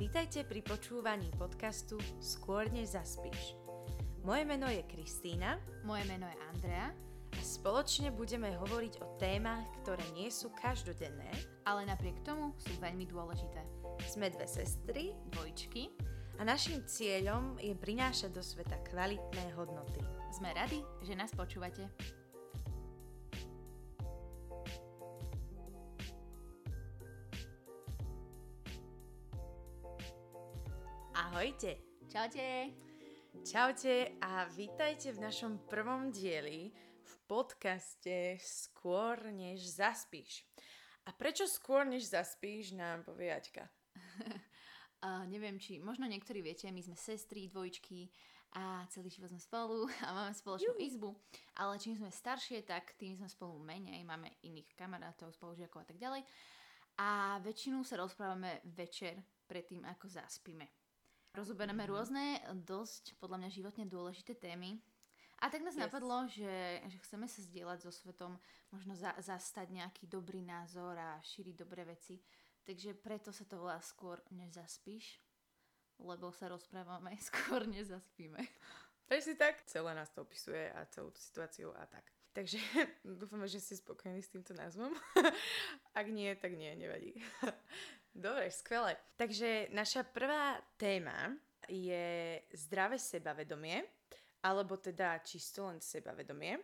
Vítajte pri počúvaní podcastu Skôr než zaspíš. Moje meno je Kristýna. Moje meno je Andrea. A spoločne budeme hovoriť o témach, ktoré nie sú každodenné, ale napriek tomu sú veľmi dôležité. Sme dve sestry, dvojčky a našim cieľom je prinášať do sveta kvalitné hodnoty. Sme radi, že nás počúvate. Čaute! Čaute a vítajte v našom prvom dieli v podcaste Skôr než zaspíš. A prečo skôr než zaspíš nám povie Aťka? uh, neviem, či možno niektorí viete, my sme sestry, dvojčky a celý život sme spolu a máme spoločnú Juh. izbu, ale čím sme staršie, tak tým sme spolu menej, máme iných kamarátov, spolužiakov a tak ďalej. A väčšinu sa rozprávame večer predtým, ako zaspíme. Rozoberáme mm-hmm. rôzne, dosť podľa mňa životne dôležité témy. A tak nás yes. napadlo, že, že chceme sa zdieľať so svetom, možno za, zastať nejaký dobrý názor a šíriť dobré veci. Takže preto sa to volá skôr, než zaspíš, lebo sa rozprávame skôr, než zaspíme. Presne tak. Celé nás to opisuje a celú tú situáciu a tak. Takže dúfame, že ste spokojní s týmto názvom. Ak nie, tak nie, nevadí. Dobre, skvelé. Takže naša prvá téma je zdravé sebavedomie, alebo teda čisto len sebavedomie.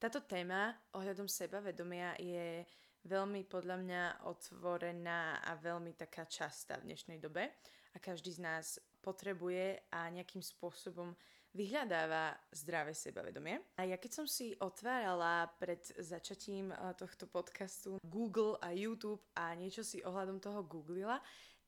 Táto téma ohľadom sebavedomia je veľmi podľa mňa otvorená a veľmi taká častá v dnešnej dobe a každý z nás potrebuje a nejakým spôsobom vyhľadáva zdravé sebavedomie. A ja keď som si otvárala pred začatím eh, tohto podcastu Google a YouTube a niečo si ohľadom toho googlila,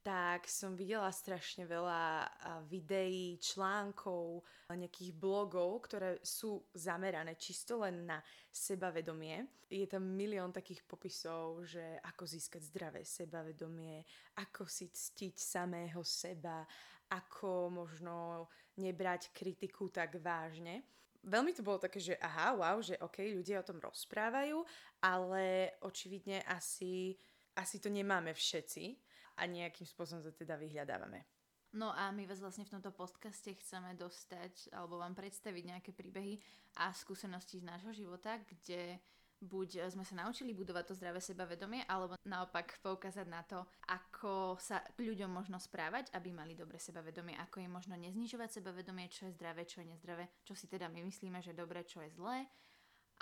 tak som videla strašne veľa videí, článkov, nejakých blogov, ktoré sú zamerané čisto len na sebavedomie. Je tam milión takých popisov, že ako získať zdravé sebavedomie, ako si ctiť samého seba, ako možno nebrať kritiku tak vážne. Veľmi to bolo také, že aha, wow, že ok, ľudia o tom rozprávajú, ale očividne asi, asi to nemáme všetci a nejakým spôsobom to teda vyhľadávame. No a my vás vlastne v tomto podcaste chceme dostať alebo vám predstaviť nejaké príbehy a skúsenosti z nášho života, kde buď sme sa naučili budovať to zdravé sebavedomie, alebo naopak poukázať na to, ako sa k ľuďom možno správať, aby mali dobre sebavedomie, ako im možno neznižovať sebavedomie, čo je zdravé, čo je nezdravé, čo si teda my myslíme, že je dobre, čo je zlé.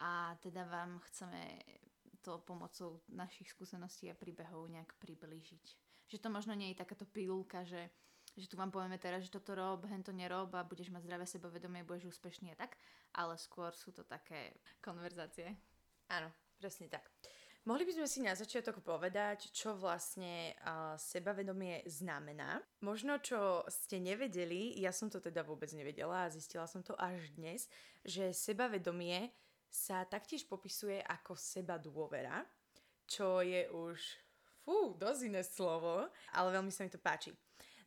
A teda vám chceme to pomocou našich skúseností a príbehov nejak priblížiť že to možno nie je takáto pilulka, že, že tu vám povieme teraz, že toto rob, hen to nerob a budeš mať zdravé sebavedomie, budeš úspešný a tak, ale skôr sú to také konverzácie. Áno, presne tak. Mohli by sme si na začiatok povedať, čo vlastne uh, sebavedomie znamená. Možno, čo ste nevedeli, ja som to teda vôbec nevedela a zistila som to až dnes, že sebavedomie sa taktiež popisuje ako seba dôvera, čo je už Fú, dosť iné slovo, ale veľmi sa mi to páči.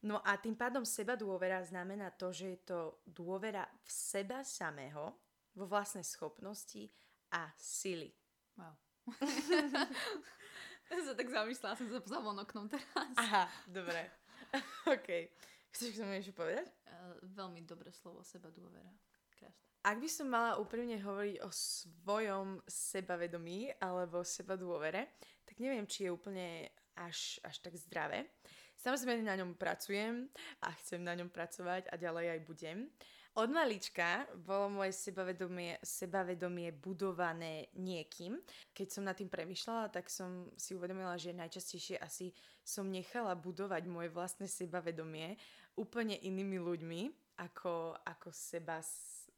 No a tým pádom seba dôvera znamená to, že je to dôvera v seba samého, vo vlastnej schopnosti a sily. Wow. ja sa tak zamyslela, som sa za oknom teraz. Aha, dobre. OK. Chceš k tomu niečo povedať? Uh, veľmi dobré slovo, seba dôvera. Krásne. Ak by som mala úprimne hovoriť o svojom sebavedomí alebo seba dôvere, tak neviem, či je úplne až, až tak zdravé. Samozrejme na ňom pracujem a chcem na ňom pracovať a ďalej aj budem. Od malička bolo moje sebavedomie, sebavedomie budované niekým. Keď som nad tým premyšľala, tak som si uvedomila, že najčastejšie asi som nechala budovať moje vlastné sebavedomie úplne inými ľuďmi, ako, ako seba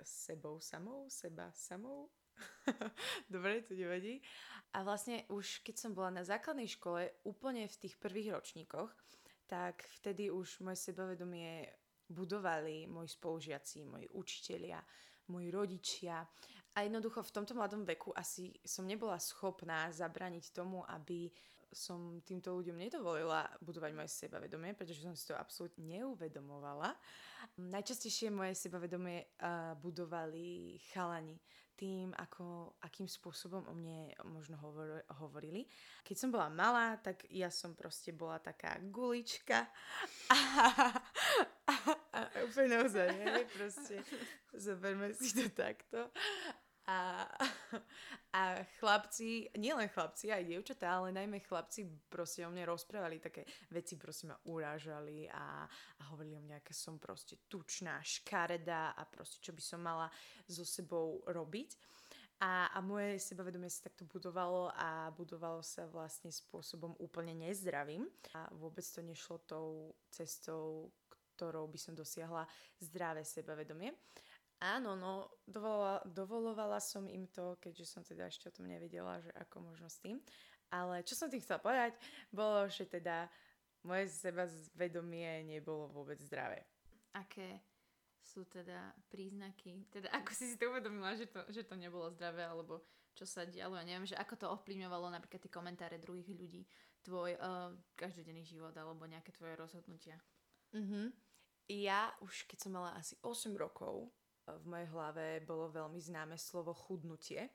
sebou samou, seba samou. Dobre, to nevadí. A vlastne už keď som bola na základnej škole, úplne v tých prvých ročníkoch, tak vtedy už moje sebavedomie budovali moji spolužiaci, moji učitelia, moji rodičia. A jednoducho v tomto mladom veku asi som nebola schopná zabraniť tomu, aby som týmto ľuďom nedovolila budovať moje sebavedomie, pretože som si to absolútne neuvedomovala. Najčastejšie moje sebavedomie uh, budovali chalani. Tým, ako, akým spôsobom o mne možno hovor, hovorili. Keď som bola malá, tak ja som proste bola taká gulička. A, a, a, a úplne naozaj, proste zoberme si to takto. A, a chlapci, nielen chlapci, aj dievčatá, ale najmä chlapci proste o mne rozprávali také veci, proste ma urážali a, a hovorili o mne, aká som proste tučná, škaredá a proste čo by som mala so sebou robiť. A, a moje sebavedomie sa takto budovalo a budovalo sa vlastne spôsobom úplne nezdravým. A vôbec to nešlo tou cestou, ktorou by som dosiahla zdravé sebavedomie. Áno, no, dovolovala, dovolovala som im to, keďže som teda ešte o tom nevedela, že ako možno s tým. Ale čo som tým chcela povedať, bolo, že teda moje seba zvedomie nebolo vôbec zdravé. Aké sú teda príznaky, teda ako si si to uvedomila, že to, že to nebolo zdravé, alebo čo sa dialo, ja neviem, že ako to ovplyvňovalo napríklad tie komentáre druhých ľudí, tvoj uh, každodenný život, alebo nejaké tvoje rozhodnutia. Mhm. Ja už keď som mala asi 8 rokov, v mojej hlave bolo veľmi známe slovo chudnutie.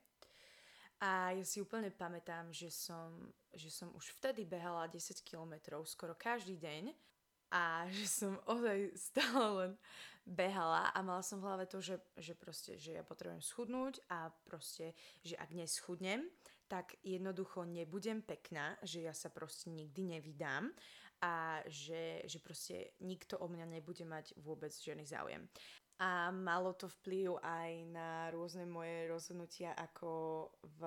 A ja si úplne pamätám, že som, že som už vtedy behala 10 kilometrov skoro každý deň a že som ozaj stále len behala a mala som v hlave to, že, že proste, že ja potrebujem schudnúť a proste, že ak neschudnem, tak jednoducho nebudem pekná, že ja sa proste nikdy nevydám a že, že proste nikto o mňa nebude mať vôbec žiadny záujem a malo to vplyv aj na rôzne moje rozhodnutia ako v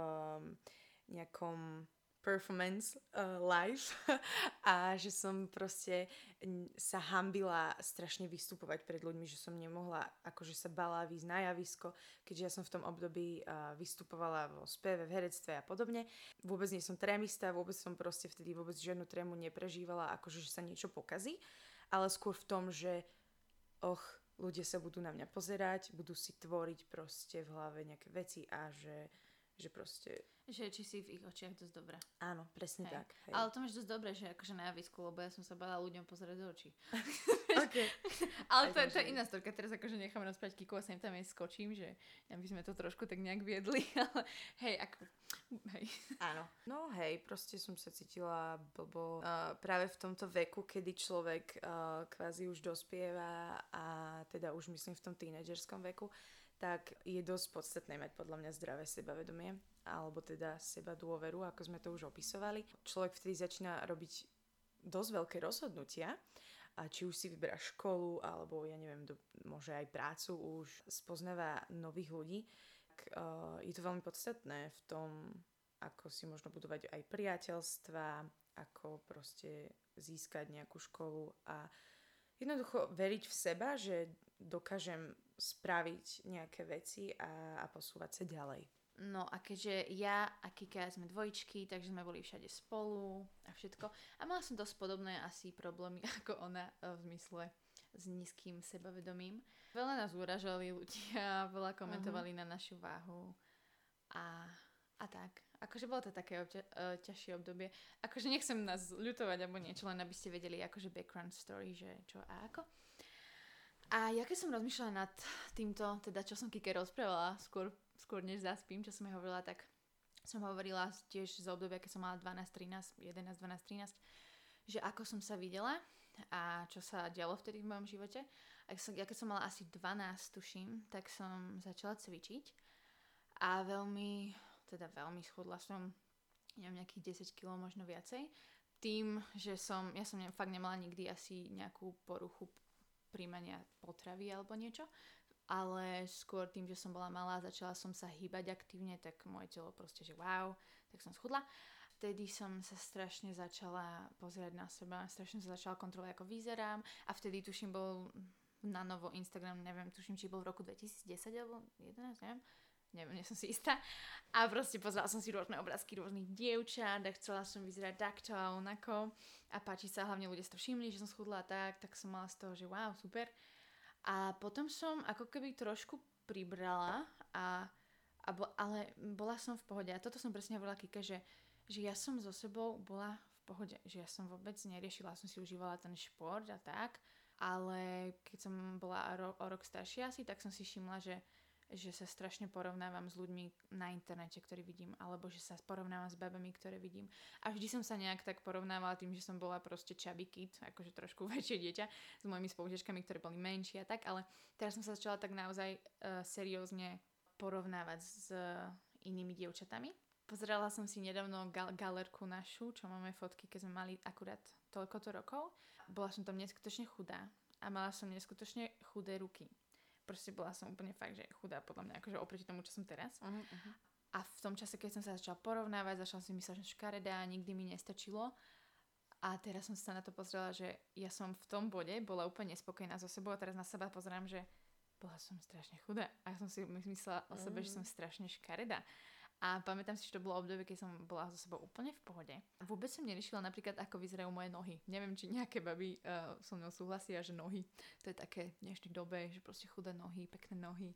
nejakom performance uh, live a že som proste sa hambila strašne vystupovať pred ľuďmi, že som nemohla, akože sa bala výsť na javisko, keďže ja som v tom období uh, vystupovala vo speve, v herectve a podobne. Vôbec nie som trémista, vôbec som proste vtedy vôbec žiadnu trému neprežívala, akože že sa niečo pokazí, ale skôr v tom, že och, ľudia sa budú na mňa pozerať, budú si tvoriť proste v hlave nejaké veci a že, že proste... Že či si v ich očiach dosť dobrá. Áno, presne hej. tak. Hej. Ale to máš dosť dobré, že akože na javisku, lebo ja som sa bala ľuďom pozerať do očí. okay. Ale to, to je iná storka, teraz akože nechám rozprávať Kiku a sem tam aj skočím, že ja by sme to trošku tak nejak viedli, ale hej, ako... Hej. Áno. No hej, proste som sa cítila blbo uh, práve v tomto veku, kedy človek uh, kvázi už dospieva a teda už myslím v tom tínedžerskom veku, tak je dosť podstatné mať podľa mňa zdravé sebavedomie alebo teda seba dôveru, ako sme to už opisovali. Človek vtedy začína robiť dosť veľké rozhodnutia a či už si vyberá školu alebo ja neviem, do, môže aj prácu, už spoznáva nových ľudí, tak uh, je to veľmi podstatné v tom, ako si možno budovať aj priateľstva, ako proste získať nejakú školu a jednoducho veriť v seba, že dokážem spraviť nejaké veci a, a posúvať sa ďalej. No a keďže ja a Kika sme dvojičky, takže sme boli všade spolu a všetko. A mala som dosť podobné asi problémy ako ona e, v zmysle s nízkym sebavedomím. Veľa nás uražali ľudia, veľa komentovali uh-huh. na našu váhu a, a tak. Akože bolo to také obťa- uh, ťažšie obdobie. Akože nechcem nás ľutovať alebo niečo, len aby ste vedeli akože background story, že čo a ako. A ja keď som rozmýšľala nad týmto, teda čo som Kike rozprávala skôr, skôr než zaspím, čo som jej hovorila, tak som hovorila tiež z obdobia, keď som mala 12, 13, 11, 12, 13, že ako som sa videla a čo sa dialo vtedy v mojom živote. A ja keď som mala asi 12, tuším, tak som začala cvičiť a veľmi, teda veľmi schudla som, neviem, nejakých 10 kg, možno viacej. Tým, že som, ja som ne, fakt nemala nikdy asi nejakú poruchu príjmania potravy alebo niečo, ale skôr tým, že som bola malá, začala som sa hýbať aktívne, tak moje telo proste, že wow, tak som schudla. Vtedy som sa strašne začala pozerať na seba, strašne sa začala kontrolovať, ako vyzerám a vtedy tuším bol na novo Instagram, neviem, tuším, či bol v roku 2010 alebo 11, neviem, neviem, nie som si istá. A proste pozerala som si rôzne obrázky rôznych dievčat a chcela som vyzerať takto a onako a páči sa, hlavne ľudia si to všimli, že som schudla tak, tak som mala z toho, že wow, super. A potom som ako keby trošku pribrala, a, a bo, ale bola som v pohode. A toto som presne hovorila Kike, že, že ja som so sebou bola v pohode, že ja som vôbec neriešila, som si užívala ten šport a tak, ale keď som bola ro, o rok staršia asi, tak som si všimla, že, že sa strašne porovnávam s ľuďmi na internete, ktorí vidím, alebo že sa porovnávam s babami, ktoré vidím. A vždy som sa nejak tak porovnávala tým, že som bola proste chubby kid, akože trošku väčšie dieťa, s mojimi spolužiačkami, ktoré boli menšie a tak, ale teraz som sa začala tak naozaj uh, seriózne porovnávať s uh, inými dievčatami. Pozerala som si nedávno gal- galerku našu, čo máme fotky, keď sme mali akurát toľkoto rokov. Bola som tam neskutočne chudá a mala som neskutočne chudé ruky proste bola som úplne fakt, že chudá podľa mňa, akože oproti tomu, čo som teraz. Uh-huh, uh-huh. A v tom čase, keď som sa začala porovnávať, začala si mysleť, že škaredá, nikdy mi nestačilo. A teraz som sa na to pozrela, že ja som v tom bode bola úplne nespokojná so sebou a teraz na seba pozerám, že bola som strašne chudá. A ja som si myslela o sebe, mm. že som strašne škaredá. A pamätám si, že to bolo obdobie, keď som bola so sebou úplne v pohode. Vôbec som neriešila napríklad, ako vyzerajú moje nohy. Neviem, či nejaké baby uh, so mnou súhlasia, že nohy, to je také v dnešnej dobe, že proste chudé nohy, pekné nohy.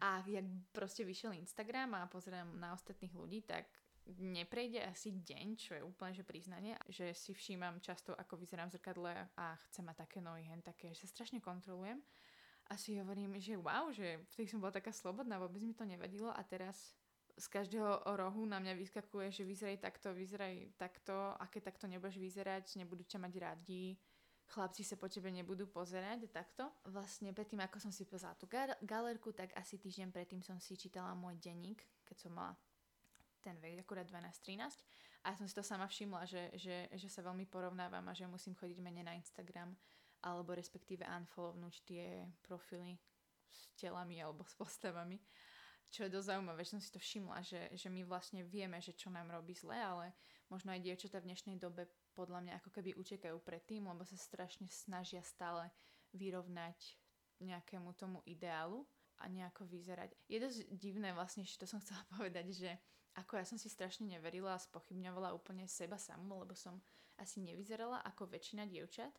A jak proste vyšiel Instagram a pozerám na ostatných ľudí, tak neprejde asi deň, čo je úplne že priznanie, že si všímam často, ako vyzerám v zrkadle a chcem mať také nohy, hen také, že sa strašne kontrolujem. A si hovorím, že wow, že vtedy som bola taká slobodná, vôbec mi to nevadilo a teraz z každého rohu na mňa vyskakuje, že vyzeraj takto, vyzeraj takto, aké takto nebudeš vyzerať, nebudú ťa mať radi, chlapci sa po tebe nebudú pozerať, takto. Vlastne predtým, ako som si pozrela tú galerku, tak asi týždeň predtým som si čítala môj denník, keď som mala ten vek, akurát 12-13. A som si to sama všimla, že, že, že sa veľmi porovnávam a že musím chodiť menej na Instagram alebo respektíve unfollownúť tie profily s telami alebo s postavami čo je dosť zaujímavé, že som si to všimla, že, že my vlastne vieme, že čo nám robí zle, ale možno aj dievčatá v dnešnej dobe podľa mňa ako keby utekajú pred tým, lebo sa strašne snažia stále vyrovnať nejakému tomu ideálu a nejako vyzerať. Je dosť divné vlastne, že to som chcela povedať, že ako ja som si strašne neverila a spochybňovala úplne seba samú, lebo som asi nevyzerala ako väčšina dievčat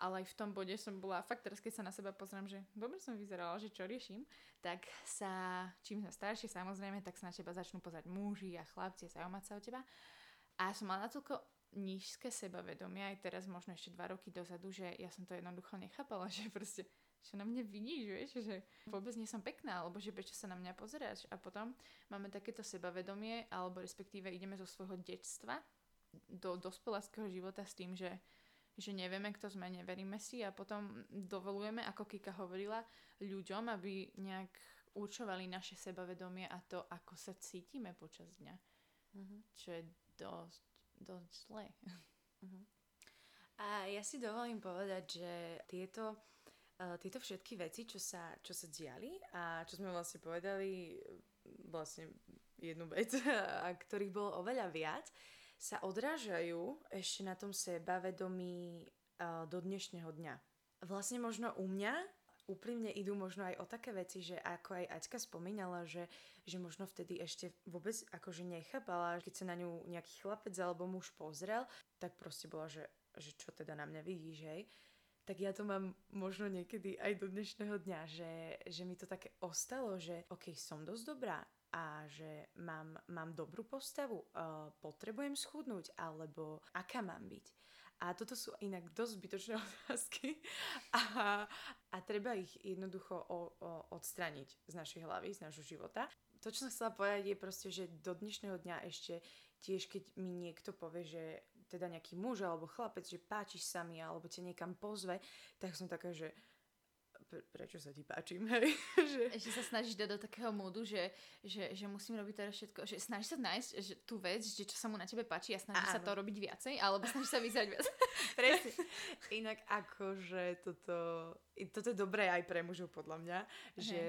ale aj v tom bode som bola, fakt teraz keď sa na seba pozriem, že dobre som vyzerala, že čo riešim, tak sa, čím sme staršie samozrejme, tak sa na teba začnú pozerať muži a chlapci a zaujímať sa o teba. A som mala natoľko nízke sebavedomie, aj teraz možno ešte dva roky dozadu, že ja som to jednoducho nechápala, že proste čo na mne vidíš, vieš, že vôbec nie som pekná, alebo že prečo sa na mňa pozeráš. A potom máme takéto sebavedomie, alebo respektíve ideme zo svojho detstva do dospeláckého života s tým, že že nevieme, kto sme, neveríme si a potom dovolujeme, ako Kika hovorila, ľuďom, aby nejak určovali naše sebavedomie a to, ako sa cítime počas dňa. Uh-huh. Čo je dosť, dosť zlé. Uh-huh. A ja si dovolím povedať, že tieto, uh, tieto všetky veci, čo sa, čo sa diali a čo sme vlastne povedali, vlastne jednu vec, a ktorých bolo oveľa viac, sa odrážajú ešte na tom sebavedomí uh, do dnešného dňa. Vlastne možno u mňa úprimne idú možno aj o také veci, že ako aj Aťka spomínala, že, že možno vtedy ešte vôbec akože nechápala, keď sa na ňu nejaký chlapec alebo muž pozrel, tak proste bola, že, že čo teda na mňa vidíš, hej. Tak ja to mám možno niekedy aj do dnešného dňa, že, že mi to také ostalo, že ok, som dosť dobrá, a že mám, mám dobrú postavu, uh, potrebujem schudnúť, alebo aká mám byť. A toto sú inak dosť zbytočné otázky a, a treba ich jednoducho o, o, odstraniť z našej hlavy, z nášho života. To, čo som chcela povedať, je proste, že do dnešného dňa ešte tiež, keď mi niekto povie, že teda nejaký muž alebo chlapec, že páčiš sa mi alebo ťa niekam pozve, tak som taká, že prečo sa ti páčim, hej. že... Ešte sa snažíš dať do takého módu, že, že, že musím robiť teraz všetko, že snažíš sa nájsť že tú vec, že čo sa mu na tebe páči a snažíš Áno. sa to robiť viacej, alebo snažíš sa vyzerať viac. Presne. Inak akože toto, toto je dobré aj pre mužov podľa mňa, uh-huh. že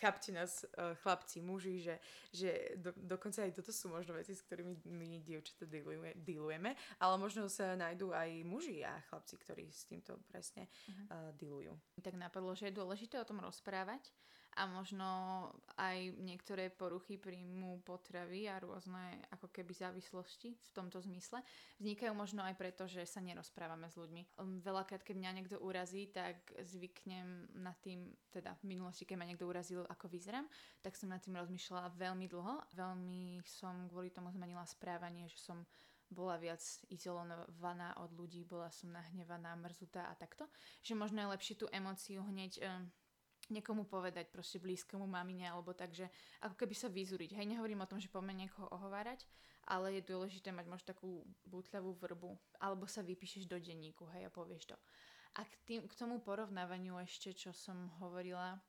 chápte nás eh, chlapci, muži, že, že do, dokonca aj toto sú možno veci, s ktorými my dievčatá dealujeme, dealujeme, ale možno sa nájdú aj muži a chlapci, ktorí s týmto presne uh-huh. uh, dealujú. Tak napadlo, že je dôležité o tom rozprávať a možno aj niektoré poruchy príjmu potravy a rôzne ako keby závislosti v tomto zmysle vznikajú možno aj preto, že sa nerozprávame s ľuďmi. Um, veľakrát, keď mňa niekto urazí, tak zvyknem nad tým, teda v minulosti, keď ma niekto urazil, ako vyzerám, tak som nad tým rozmýšľala veľmi dlho. Veľmi som kvôli tomu zmenila správanie, že som bola viac izolovaná od ľudí, bola som nahnevaná, mrzutá a takto. Že možno je lepšie tú emóciu hneď um, niekomu povedať, proste blízkemu mamine, alebo tak, že ako keby sa vyzúriť. Hej, nehovorím o tom, že poďme niekoho ohovárať, ale je dôležité mať možno takú bútľavú vrbu, alebo sa vypíšeš do denníku, hej, a povieš to. A k, tým, k tomu porovnávaniu ešte, čo som hovorila,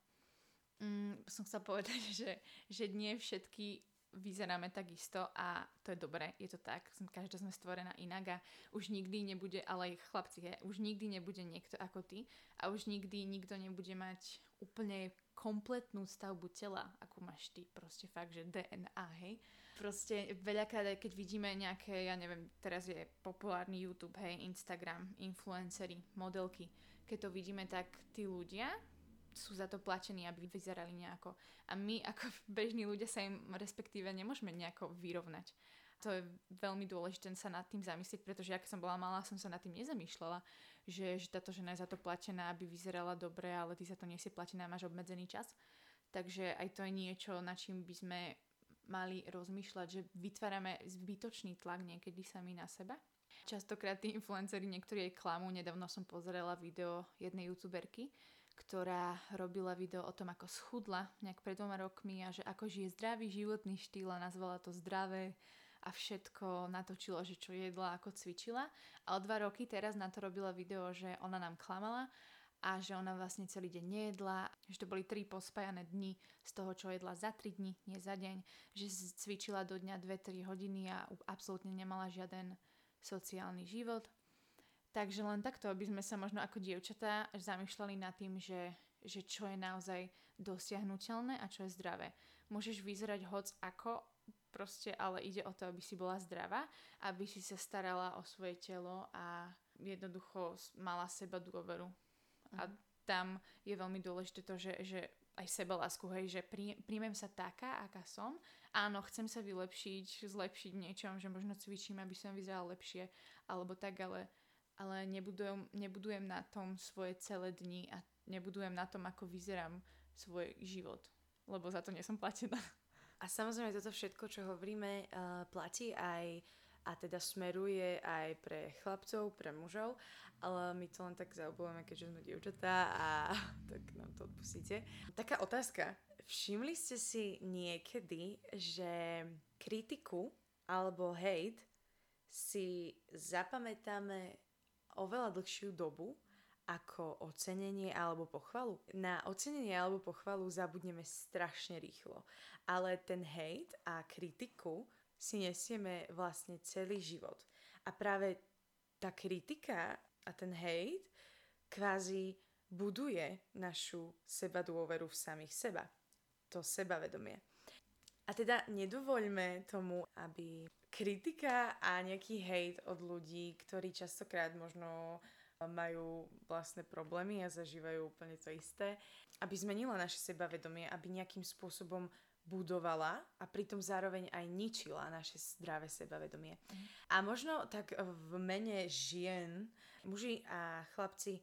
mm, som chcela povedať, že, že nie všetky vyzeráme takisto a to je dobré, je to tak, každá sme stvorená inak a už nikdy nebude, ale chlapci, he, už nikdy nebude niekto ako ty a už nikdy nikto nebude mať úplne kompletnú stavbu tela, ako máš ty, proste fakt, že DNA, hej. Proste veľakrát, keď vidíme nejaké, ja neviem, teraz je populárny YouTube, hej, Instagram, influencery, modelky, keď to vidíme, tak tí ľudia sú za to platení, aby vyzerali nejako. A my ako bežní ľudia sa im respektíve nemôžeme nejako vyrovnať. To je veľmi dôležité sa nad tým zamyslieť, pretože ja keď som bola malá, som sa nad tým nezamýšľala, že, že táto žena je za to platená, aby vyzerala dobre, ale ty sa to nie si platená, máš obmedzený čas. Takže aj to je niečo, na čím by sme mali rozmýšľať, že vytvárame zbytočný tlak niekedy sami na seba. Častokrát tí influenceri niektorí aj klamú. Nedávno som pozerala video jednej youtuberky, ktorá robila video o tom, ako schudla nejak pred dvoma rokmi a že ako žije zdravý životný štýl a nazvala to zdravé a všetko natočilo, že čo jedla, ako cvičila. A o dva roky teraz na to robila video, že ona nám klamala a že ona vlastne celý deň nejedla, že to boli tri pospájané dni z toho, čo jedla za 3 dni, nie za deň, že cvičila do dňa 2-3 hodiny a absolútne nemala žiaden sociálny život. Takže len takto, aby sme sa možno ako dievčatá zamýšľali nad tým, že, že čo je naozaj dosiahnutelné a čo je zdravé. Môžeš vyzerať hoc ako, proste, ale ide o to, aby si bola zdravá, aby si sa starala o svoje telo a jednoducho mala seba dôveru a mhm. tam je veľmi dôležité to, že, že aj seba lásku, hej, že prí, príjmem sa taká, aká som. Áno, chcem sa vylepšiť, zlepšiť niečom, že možno cvičím, aby som vyzerala lepšie, alebo tak, ale, ale nebudujem, nebudujem na tom svoje celé dni a nebudujem na tom, ako vyzerám svoj život, lebo za to nie som platená. A samozrejme toto všetko, čo hovoríme, uh, platí aj a teda smeruje aj pre chlapcov, pre mužov, ale my to len tak zaobujeme, keďže sme dievčatá a tak nám to odpustíte. Taká otázka. Všimli ste si niekedy, že kritiku alebo hate si zapamätáme oveľa dlhšiu dobu ako ocenenie alebo pochvalu. Na ocenenie alebo pochvalu zabudneme strašne rýchlo, ale ten hate a kritiku si nesieme vlastne celý život. A práve tá kritika a ten hate kvázi buduje našu seba dôveru v samých seba. To sebavedomie. A teda nedovoľme tomu, aby kritika a nejaký hate od ľudí, ktorí častokrát možno majú vlastné problémy a zažívajú úplne to isté, aby zmenila naše sebavedomie, aby nejakým spôsobom budovala a pritom zároveň aj ničila naše zdravé sebavedomie. Mm. A možno tak v mene žien, muži a chlapci,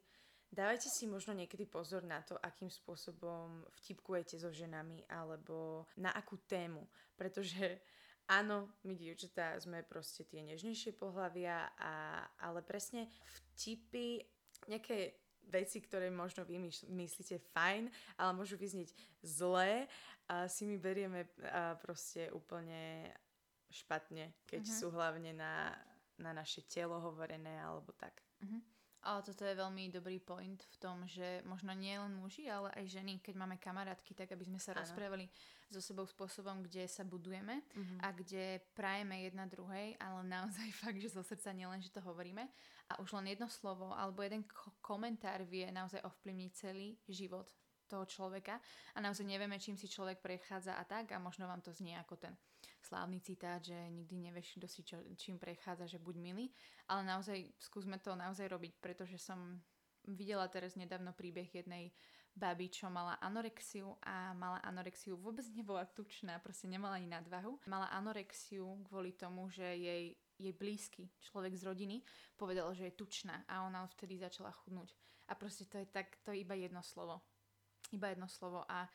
dávajte si možno niekedy pozor na to, akým spôsobom vtipkujete so ženami alebo na akú tému. Pretože áno, my dievčatá sme proste tie nežnejšie pohľavia, a, ale presne vtipy, nejaké veci, ktoré možno vy myslíte fajn, ale môžu vyznieť zlé a si my berieme a proste úplne špatne, keď uh-huh. sú hlavne na, na naše telo hovorené alebo tak. Uh-huh. Ale toto je veľmi dobrý point v tom, že možno nie len muži, ale aj ženy, keď máme kamarátky, tak aby sme sa ano. rozprávali so sebou spôsobom, kde sa budujeme uh-huh. a kde prajeme jedna druhej, ale naozaj fakt, že zo srdca nielen, že to hovoríme. A už len jedno slovo alebo jeden ko- komentár vie naozaj ovplyvniť celý život toho človeka a naozaj nevieme, čím si človek prechádza a tak a možno vám to znie ako ten slávny citát, že nikdy nevieš, kto si čo, čím prechádza, že buď milý, ale naozaj skúsme to naozaj robiť, pretože som videla teraz nedávno príbeh jednej baby, čo mala anorexiu a mala anorexiu, vôbec nebola tučná, proste nemala ani nadvahu. Mala anorexiu kvôli tomu, že jej jej blízky človek z rodiny povedal, že je tučná a ona vtedy začala chudnúť. A proste to je tak, to je iba jedno slovo iba jedno slovo a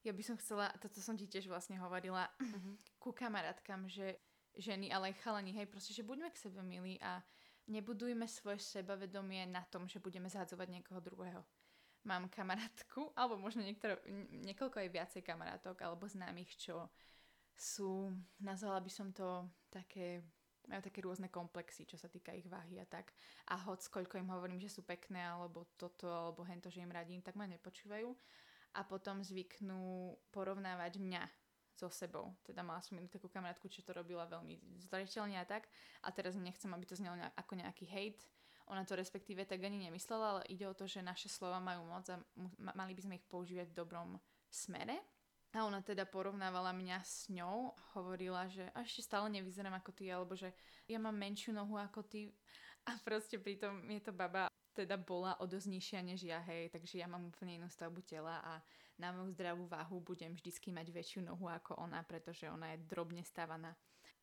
ja by som chcela, toto som ti tiež vlastne hovorila uh-huh. ku kamarátkam, že ženy, ale aj chalani, hej, proste, že buďme k sebe milí a nebudujme svoje sebavedomie na tom, že budeme zhadzovať niekoho druhého. mám kamarátku, alebo možno niektoré, niekoľko aj viacej kamarátok alebo známych, čo sú, nazvala by som to také, majú také rôzne komplexy, čo sa týka ich váhy a tak. A hoď koľko im hovorím, že sú pekné, alebo toto, alebo hento, že im radím, tak ma nepočúvajú. A potom zvyknú porovnávať mňa so sebou. Teda mala som jednu takú kamarátku, čo to robila veľmi zreteľne a tak. A teraz nechcem, aby to znelo ako nejaký hate, ona to respektíve tak ani nemyslela, ale ide o to, že naše slova majú moc a mali by sme ich používať v dobrom smere. A ona teda porovnávala mňa s ňou, hovorila, že ešte stále nevyzerám ako ty, alebo že ja mám menšiu nohu ako ty. A proste pritom je to baba teda bola o dosť nižšia než ja, hej, takže ja mám úplne inú stavbu tela a na moju zdravú váhu budem vždycky mať väčšiu nohu ako ona, pretože ona je drobne stavaná.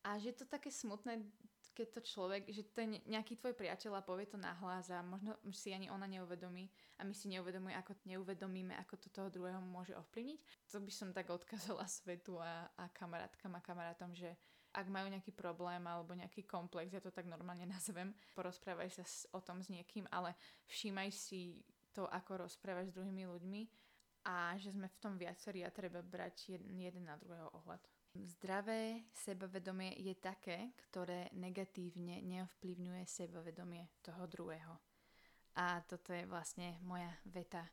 A že to také smutné keď to človek, že je nejaký tvoj priateľ a povie to nahlas a možno si ani ona neuvedomí a my si neuvedomíme, ako, neuvedomíme, ako to toho druhého môže ovplyvniť. To by som tak odkazala svetu a, a kamarátkam a kamarátom, že ak majú nejaký problém alebo nejaký komplex, ja to tak normálne nazvem, porozprávaj sa o tom s niekým, ale všímaj si to, ako rozprávaš s druhými ľuďmi a že sme v tom viacerí a treba brať jeden, jeden na druhého ohľad. Zdravé sebavedomie je také, ktoré negatívne neovplyvňuje sebavedomie toho druhého. A toto je vlastne moja veta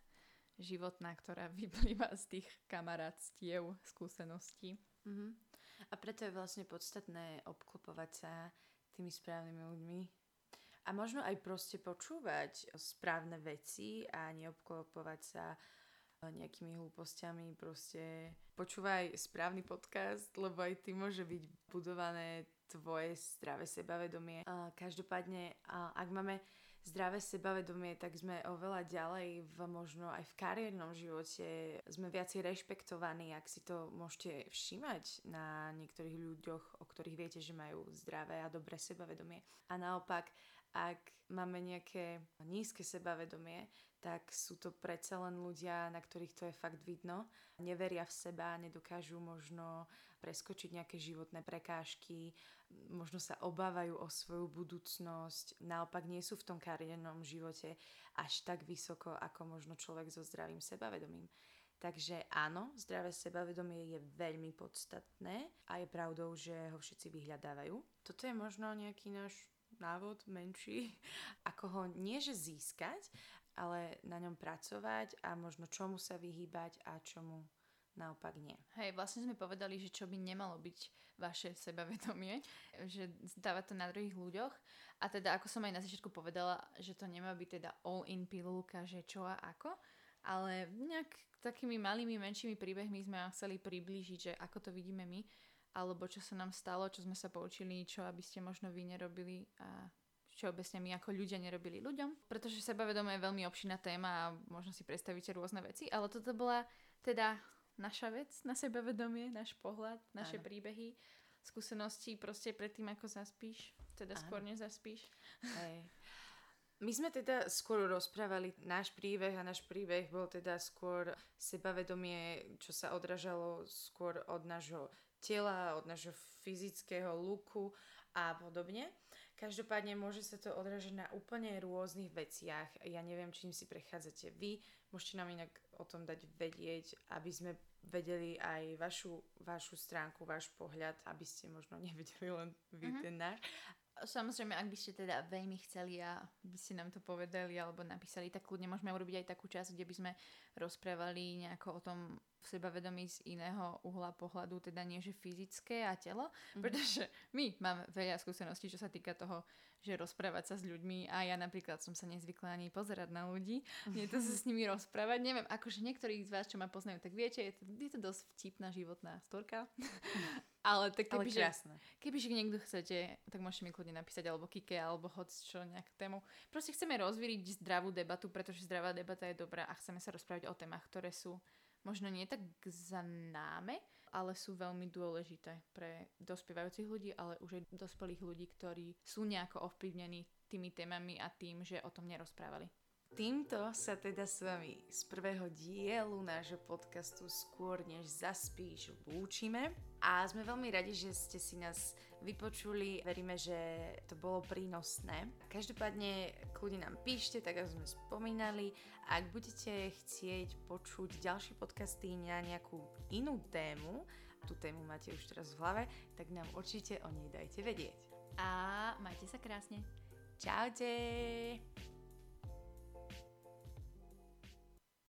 životná, ktorá vyplýva z tých kamarátstiev, skúseností. Mm-hmm. A preto je vlastne podstatné obklopovať sa tými správnymi ľuďmi. A možno aj proste počúvať správne veci a neobklopovať sa nejakými hlúpostiami, proste počúvaj správny podcast, lebo aj ty môže byť budované tvoje zdravé sebavedomie. A každopádne, ak máme zdravé sebavedomie, tak sme oveľa ďalej v možno aj v kariérnom živote. Sme viacej rešpektovaní, ak si to môžete všímať na niektorých ľuďoch, o ktorých viete, že majú zdravé a dobré sebavedomie. A naopak, ak máme nejaké nízke sebavedomie, tak sú to predsa len ľudia, na ktorých to je fakt vidno. Neveria v seba, nedokážu možno preskočiť nejaké životné prekážky, možno sa obávajú o svoju budúcnosť, naopak nie sú v tom kariérnom živote až tak vysoko, ako možno človek so zdravým sebavedomím. Takže áno, zdravé sebavedomie je veľmi podstatné a je pravdou, že ho všetci vyhľadávajú. Toto je možno nejaký náš návod menší, ako ho nie že získať, ale na ňom pracovať a možno čomu sa vyhýbať a čomu naopak nie. Hej, vlastne sme povedali, že čo by nemalo byť vaše sebavedomie, že dáva to na druhých ľuďoch a teda ako som aj na začiatku povedala, že to nemá byť teda all in pilulka, že čo a ako, ale nejak takými malými, menšími príbehmi sme vám chceli priblížiť, že ako to vidíme my, alebo čo sa nám stalo, čo sme sa poučili, čo aby ste možno vy nerobili a všeobecne my ako ľudia nerobili ľuďom, pretože sebavedomie je veľmi obšína téma a možno si predstavíte rôzne veci, ale toto bola teda naša vec na sebavedomie, náš pohľad, naše Áno. príbehy, skúsenosti proste predtým, ako zaspíš, teda Áno. skôr nezaspíš. Hej. My sme teda skôr rozprávali náš príbeh a náš príbeh bol teda skôr sebavedomie, čo sa odražalo skôr od nášho tela, od nášho fyzického luku a podobne. Každopádne môže sa to odrážať na úplne rôznych veciach. Ja neviem, čím si prechádzate vy. Môžete nám inak o tom dať vedieť, aby sme vedeli aj vašu, vašu stránku, váš pohľad, aby ste možno nevedeli len vy uh-huh. ten náš. Samozrejme, ak by ste teda veľmi chceli a by ste nám to povedali alebo napísali, tak kľudne môžeme urobiť aj takú časť, kde by sme rozprávali nejako o tom sebavedomí z iného uhla pohľadu, teda nie že fyzické a telo, mm-hmm. pretože my máme veľa skúseností, čo sa týka toho, že rozprávať sa s ľuďmi a ja napríklad som sa nezvykla ani pozerať na ľudí, nie to sa s nimi rozprávať, neviem, akože niektorí z vás, čo ma poznajú, tak viete, je to, je to dosť vtipná životná storka, ale tak keby, Ale že, keby že niekto chcete, tak môžete mi kľudne napísať alebo Kike, alebo hoď čo nejakú tému. Proste chceme rozvíriť zdravú debatu, pretože zdravá debata je dobrá a chceme sa rozprávať o témach, ktoré sú možno nie tak za náme, ale sú veľmi dôležité pre dospievajúcich ľudí, ale už aj dospelých ľudí, ktorí sú nejako ovplyvnení tými témami a tým, že o tom nerozprávali. Týmto sa teda s vami z prvého dielu nášho podcastu Skôr než zaspíš lúčime a sme veľmi radi, že ste si nás vypočuli. Veríme, že to bolo prínosné. Každopádne kľudne nám píšte, tak ako sme spomínali. Ak budete chcieť počuť ďalšie podcasty na nejakú inú tému, tú tému máte už teraz v hlave, tak nám určite o nej dajte vedieť. A majte sa krásne. Čaute!